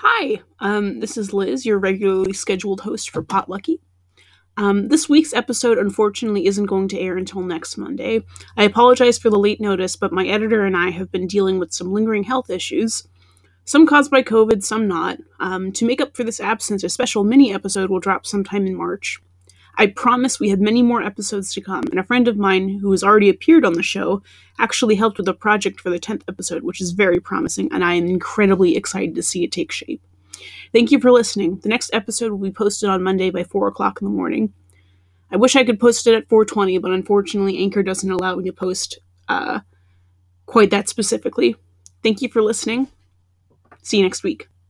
Hi, um, this is Liz, your regularly scheduled host for Potlucky. Um, this week's episode unfortunately isn't going to air until next Monday. I apologize for the late notice, but my editor and I have been dealing with some lingering health issues. Some caused by COVID, some not. Um, to make up for this absence, a special mini episode will drop sometime in March. I promise we have many more episodes to come, and a friend of mine who has already appeared on the show actually helped with a project for the 10th episode, which is very promising, and I am incredibly excited to see it take shape. Thank you for listening. The next episode will be posted on Monday by 4 o'clock in the morning. I wish I could post it at 420, but unfortunately, Anchor doesn't allow me to post uh, quite that specifically. Thank you for listening. See you next week.